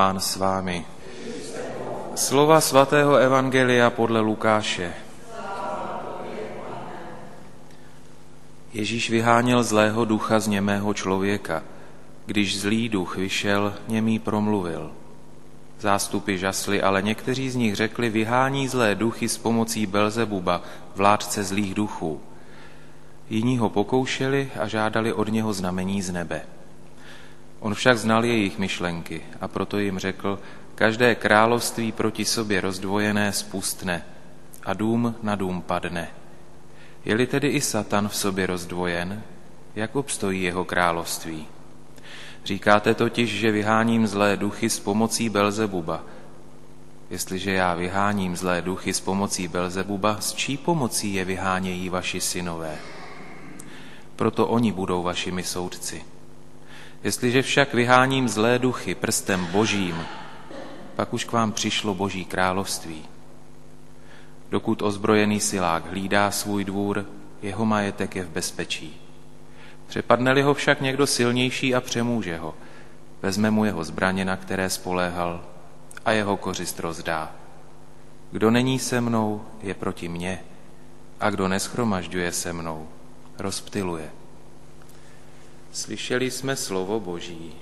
Pán s vámi. Slova svatého Evangelia podle Lukáše. Ježíš vyháněl zlého ducha z němého člověka. Když zlý duch vyšel, němý promluvil. Zástupy žasly, ale někteří z nich řekli, vyhání zlé duchy s pomocí Belzebuba, vládce zlých duchů. Jiní ho pokoušeli a žádali od něho znamení z nebe. On však znal jejich myšlenky a proto jim řekl, každé království proti sobě rozdvojené spustne a dům na dům padne. Je-li tedy i Satan v sobě rozdvojen, jak obstojí jeho království? Říkáte totiž, že vyháním zlé duchy s pomocí Belzebuba. Jestliže já vyháním zlé duchy s pomocí Belzebuba, s čí pomocí je vyhánějí vaši synové? Proto oni budou vašimi soudci. Jestliže však vyháním zlé duchy prstem božím, pak už k vám přišlo boží království. Dokud ozbrojený silák hlídá svůj dvůr, jeho majetek je v bezpečí. Přepadne-li ho však někdo silnější a přemůže ho, vezme mu jeho zbraně, na které spoléhal, a jeho kořist rozdá. Kdo není se mnou, je proti mně, a kdo neschromažďuje se mnou, rozptiluje. Slyšeli jsme slovo Boží.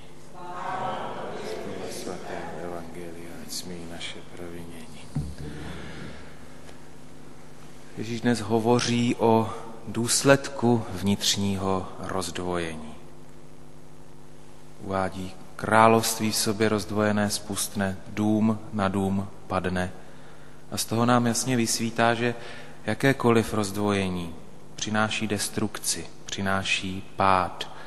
svatého Evangelia, ať smí naše provinění. Ježíš dnes hovoří o důsledku vnitřního rozdvojení. Uvádí, království v sobě rozdvojené spustne, dům na dům padne. A z toho nám jasně vysvítá, že jakékoliv rozdvojení přináší destrukci, přináší pád,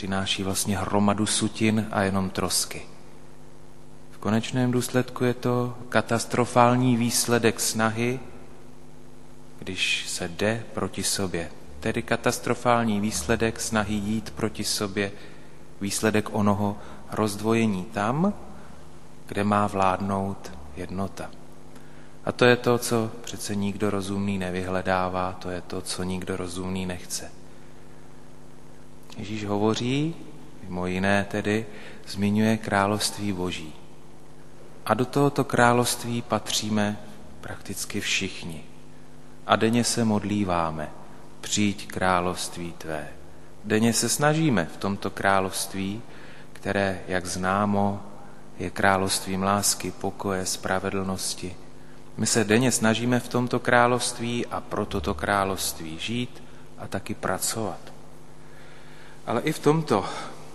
přináší vlastně hromadu sutin a jenom trosky. V konečném důsledku je to katastrofální výsledek snahy, když se jde proti sobě. Tedy katastrofální výsledek snahy jít proti sobě, výsledek onoho rozdvojení tam, kde má vládnout jednota. A to je to, co přece nikdo rozumný nevyhledává, to je to, co nikdo rozumný nechce. Ježíš hovoří, mimo jiné tedy, zmiňuje království boží. A do tohoto království patříme prakticky všichni. A denně se modlíváme, přijď království tvé. Denně se snažíme v tomto království, které, jak známo, je královstvím lásky, pokoje, spravedlnosti. My se denně snažíme v tomto království a pro toto království žít a taky pracovat. Ale i v tomto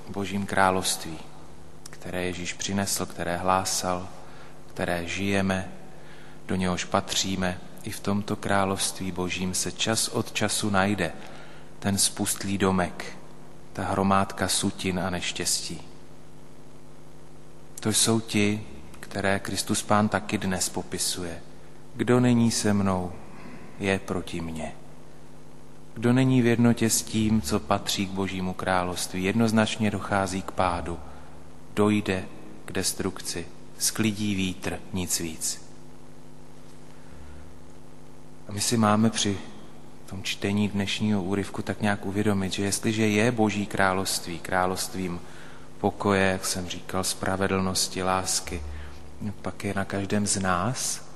božím království, které Ježíš přinesl, které hlásal, které žijeme, do něhož patříme, i v tomto království božím se čas od času najde ten spustlý domek, ta hromádka sutin a neštěstí. To jsou ti, které Kristus Pán taky dnes popisuje. Kdo není se mnou, je proti mně. Kdo není v jednotě s tím, co patří k Božímu království, jednoznačně dochází k pádu, dojde k destrukci, sklidí vítr, nic víc. A my si máme při tom čtení dnešního úryvku tak nějak uvědomit, že jestliže je Boží království, královstvím pokoje, jak jsem říkal, spravedlnosti, lásky, pak je na každém z nás,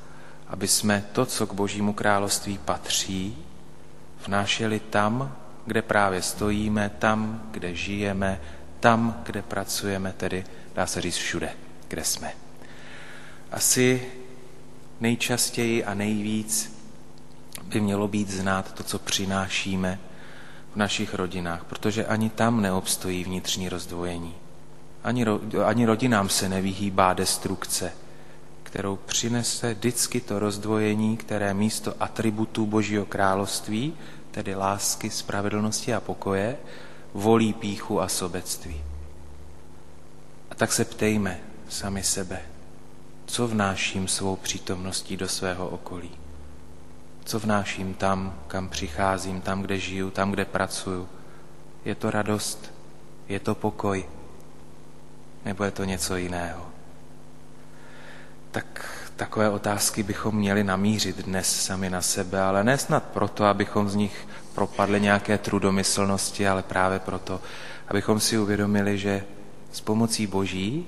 aby jsme to, co k Božímu království patří, vnášeli tam, kde právě stojíme, tam, kde žijeme, tam, kde pracujeme, tedy dá se říct všude, kde jsme. Asi nejčastěji a nejvíc by mělo být znát to, co přinášíme v našich rodinách, protože ani tam neobstojí vnitřní rozdvojení. Ani, ro, ani rodinám se nevyhýbá destrukce, kterou přinese vždycky to rozdvojení, které místo atributů Božího království, tedy lásky, spravedlnosti a pokoje, volí píchu a sobectví. A tak se ptejme sami sebe, co vnáším svou přítomností do svého okolí. Co vnáším tam, kam přicházím, tam, kde žiju, tam, kde pracuju. Je to radost? Je to pokoj? Nebo je to něco jiného? Tak takové otázky bychom měli namířit dnes sami na sebe, ale ne snad proto, abychom z nich propadli nějaké trudomyslnosti, ale právě proto, abychom si uvědomili, že s pomocí Boží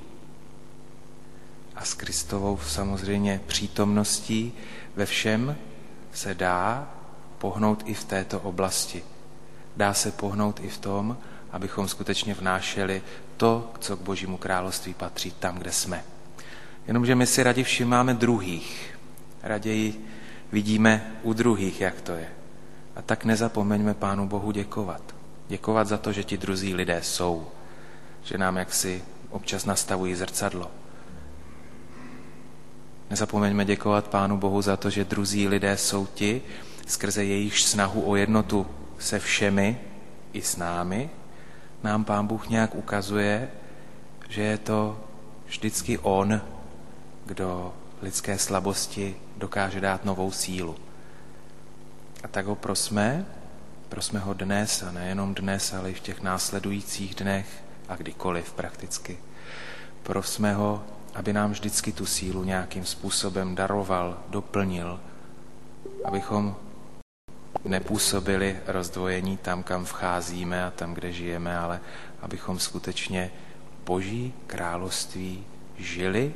a s Kristovou samozřejmě přítomností ve všem se dá pohnout i v této oblasti. Dá se pohnout i v tom, abychom skutečně vnášeli to, co k Božímu království patří tam, kde jsme. Jenomže my si raději všimáme druhých. Raději vidíme u druhých, jak to je. A tak nezapomeňme Pánu Bohu děkovat. Děkovat za to, že ti druzí lidé jsou. Že nám jaksi občas nastavují zrcadlo. Nezapomeňme děkovat Pánu Bohu za to, že druzí lidé jsou ti, skrze jejich snahu o jednotu se všemi i s námi, nám Pán Bůh nějak ukazuje, že je to vždycky On, kdo lidské slabosti dokáže dát novou sílu. A tak ho prosme, prosme ho dnes a nejenom dnes, ale i v těch následujících dnech a kdykoliv prakticky. Prosme ho, aby nám vždycky tu sílu nějakým způsobem daroval, doplnil, abychom nepůsobili rozdvojení tam, kam vcházíme a tam, kde žijeme, ale abychom skutečně Boží království žili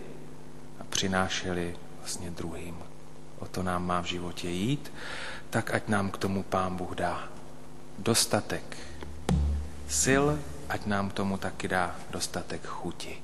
přinášeli vlastně druhým. O to nám má v životě jít, tak ať nám k tomu Pán Bůh dá dostatek sil, ať nám tomu taky dá dostatek chuti.